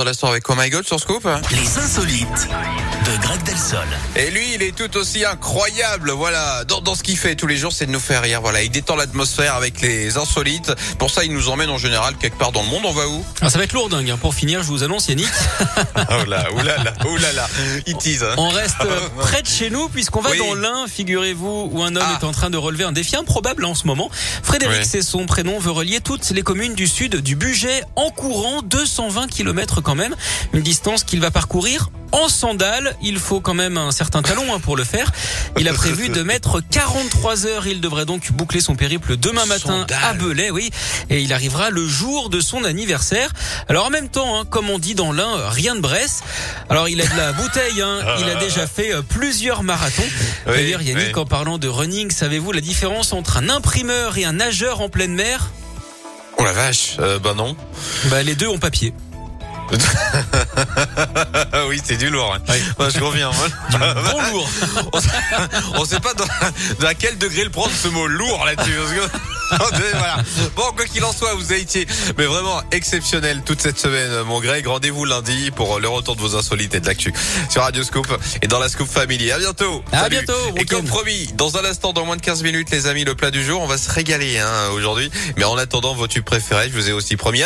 dans un instant avec Oh My God sur Scoop. Les insolites de Greg Delsol. Et lui, il est tout aussi incroyable. Voilà, dans, dans ce qu'il fait tous les jours, c'est de nous faire rire. Voilà, il détend l'atmosphère avec les insolites. Pour ça, il nous emmène en général quelque part dans le monde. On va où? Ah, ça va être lourd dingue. hein. Pour finir, je vous annonce Yannick, Oh là, oh là là, oh là là. Il tease. hein. on reste euh, près de chez nous puisqu'on va Oui. dans l'Ain, figurez-vous, où un homme Ah. est en train de relever un défi improbable en ce moment. Frédéric, Oui. c'est son prénom, veut relier toutes les communes du sud du budget en courant 220 km quand même. Une distance qu'il va parcourir en sandales. Il faut quand même un certain talon hein, pour le faire. Il a prévu de mettre 43 heures. Il devrait donc boucler son périple demain matin Sandales. à Belay, oui. Et il arrivera le jour de son anniversaire. Alors en même temps, hein, comme on dit dans l'un, rien de Bresse. Alors il a de la bouteille. hein. Il a déjà fait euh, plusieurs marathons. Oui, D'ailleurs, Yannick, oui. en parlant de running, savez-vous la différence entre un imprimeur et un nageur en pleine mer? Oh la vache. Euh, bah non. Bah les deux ont papier. Oui, c'est du lourd. hein. Moi, je reviens. Bon lourd. On sait pas dans, à quel degré le prendre ce mot lourd là-dessus. voilà. Bon, quoi qu'il en soit, vous avez été mais vraiment exceptionnel toute cette semaine, mon Greg. Rendez-vous lundi pour le retour de vos insolites et de l'actu sur Radio Scoop et dans la Scoop Family. À bientôt. À Salut. bientôt, Et comme promis, dans un instant, dans moins de 15 minutes, les amis, le plat du jour, on va se régaler hein, aujourd'hui. Mais en attendant, vos tubes préférés, je vous ai aussi promis.